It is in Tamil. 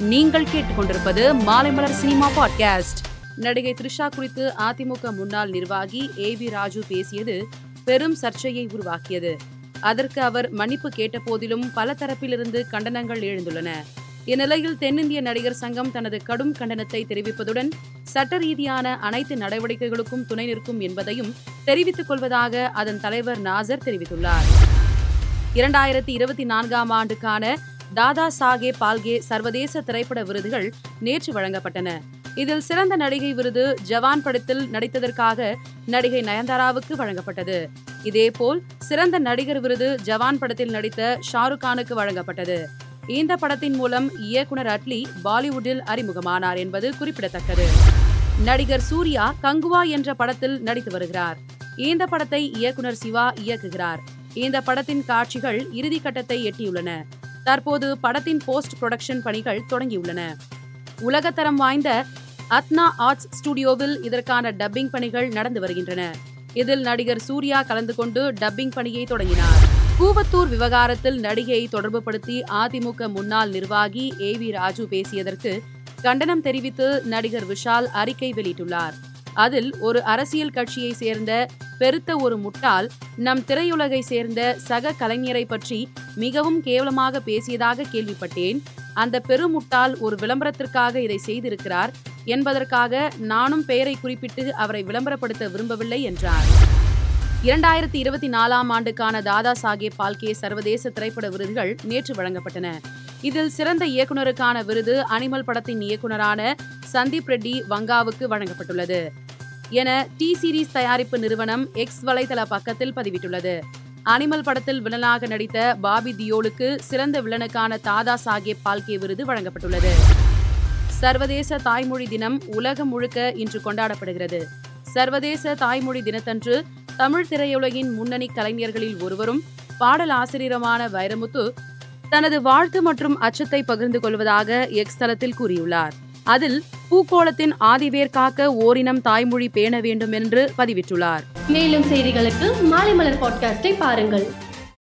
நீங்கள் கேட்டுக்கொண்டிருப்பது மாலைமலர் சினிமா பாட்காஸ்ட். நடிகை த்ரிஷா குறித்து அதிமுக முன்னாள் நிர்வாகி ஏ வி ராஜு பேசியது பெரும் சர்ச்சையை உருவாக்கியது. அதற்கு அவர் மன்னிப்பு கேட்ட போதிலும் பல தரப்பிலிருந்து கண்டனங்கள் எழுந்துள்ளன. இந்நிலையில் தென்னிந்திய நடிகர் சங்கம் தனது கடும் கண்டனத்தை தெரிவிப்பதுடன் சட்ட ரீதியான அனைத்து நடவடிக்கைகளுக்கும் துணை நிற்கும் என்பதையும் தெரிவித்துக் கொள்வதாக அதன் தலைவர் நாசர் தெரிவித்துள்ளார். இரண்டாயிரத்தி இருபத்தி நான்காம் ஆண்டுக்கான தாதா சாஹேப் பால்கே சர்வதேச திரைப்பட விருதுகள் நேற்று வழங்கப்பட்டன. இதில் சிறந்த நடிகை விருது ஜவான் படத்தில் நடித்ததற்காக நடிகை நயன்தாராவுக்கு வழங்கப்பட்டது. இதேபோல் சிறந்த நடிகர் விருது ஜவான் படத்தில் நடித்த ஷாருக் கானுக்கு வழங்கப்பட்டது. இந்த படத்தின் மூலம் இயக்குனர் அட்லி பாலிவுட்டில் அறிமுகமானார் என்பது குறிப்பிடத்தக்கது. நடிகர் சூர்யா கங்குவா என்ற படத்தில் நடித்து வருகிறார். இந்த படத்தை இயக்குனர் சிவா இயக்குகிறார். இந்த படத்தின் காட்சிகள் இறுதிக்கட்டத்தை எட்டியுள்ளன. தற்போது படத்தின் போஸ்ட் புரொடக்ஷன் பணிகள் தொடங்கியுள்ளன. உலகத்தரம் வாய்ந்த அத்னா ஆர்ட்ஸ் ஸ்டுடியோவில் இதற்கான டப்பிங் பணிகள் நடந்து வருகின்றன. இதில் நடிகர் சூர்யா கலந்து கொண்டு டப்பிங் பணியை தொடங்கினார். கூவத்தூர் விவகாரத்தில் நடிகையை தொடர்புபடுத்தி அதிமுக முன்னாள் நிர்வாகி ஏ வி ராஜு பேசியதற்கு கண்டனம் தெரிவித்து நடிகர் விஷால் அறிக்கை வெளியிட்டுள்ளார். அதில் ஒரு அரசியல் கட்சியை சேர்ந்த பெருத்த ஒரு முட்டாள் நம் திரையுலகை சேர்ந்த சக கலைஞரை பற்றி மிகவும் கேவலமாக பேசியதாக கேள்விப்பட்டேன். அந்த பெருமுட்டாள் ஒரு விளம்பரத்திற்காக இதை செய்திருக்கிறார் என்பதற்காக நானும் பெயரை குறிப்பிட்டு அவரை விளம்பரப்படுத்த விரும்பவில்லை என்றார். இரண்டாயிரத்தி இருபத்தி நாலாம் ஆண்டுக்கான தாதா சாஹேப் பால்கே சர்வதேச திரைப்பட விருதுகள் நேற்று வழங்கப்பட்டன. இதில் சிறந்த இயக்குனருக்கான விருது அனிமல் படத்தின் இயக்குனரான சந்தீப் ரெட்டி வங்காவுக்கு வழங்கப்பட்டுள்ளது. என டி சீரீஸ் தயாரிப்பு நிறுவனம் எக்ஸ் வலைதள பக்கத்தில் பதிவிட்டுள்ளது. அனிமல் படத்தில் வில்லனாக நடித்த பாபி தியோலுக்கு சிறந்த வில்லனுக்கான தாதா சாஹேப் பால்கே விருது வழங்கப்பட்டுள்ளது. சர்வதேச தாய்மொழி தினம் உலகம் முழுக்க இன்று கொண்டாடப்படுகிறது. சர்வதேச தாய்மொழி தினத்தன்று தமிழ் திரையுலகின் முன்னணி கலைஞர்களில் ஒருவரும் பாடல் ஆசிரியருமான வைரமுத்து தனது வாழ்த்து மற்றும் அச்சத்தை பகிர்ந்து கொள்வதாக எக்ஸ் தளத்தில் கூறியுள்ளார். அதில் பூக்கோளத்தின் ஆதிவேர் காக்க ஓரினம் தாய்மொழி பேண வேண்டும் என்று பதிவிட்டுள்ளார். மேலும் செய்திகளுக்கு மாலை மலர் பாட்காஸ்டை பாருங்கள்.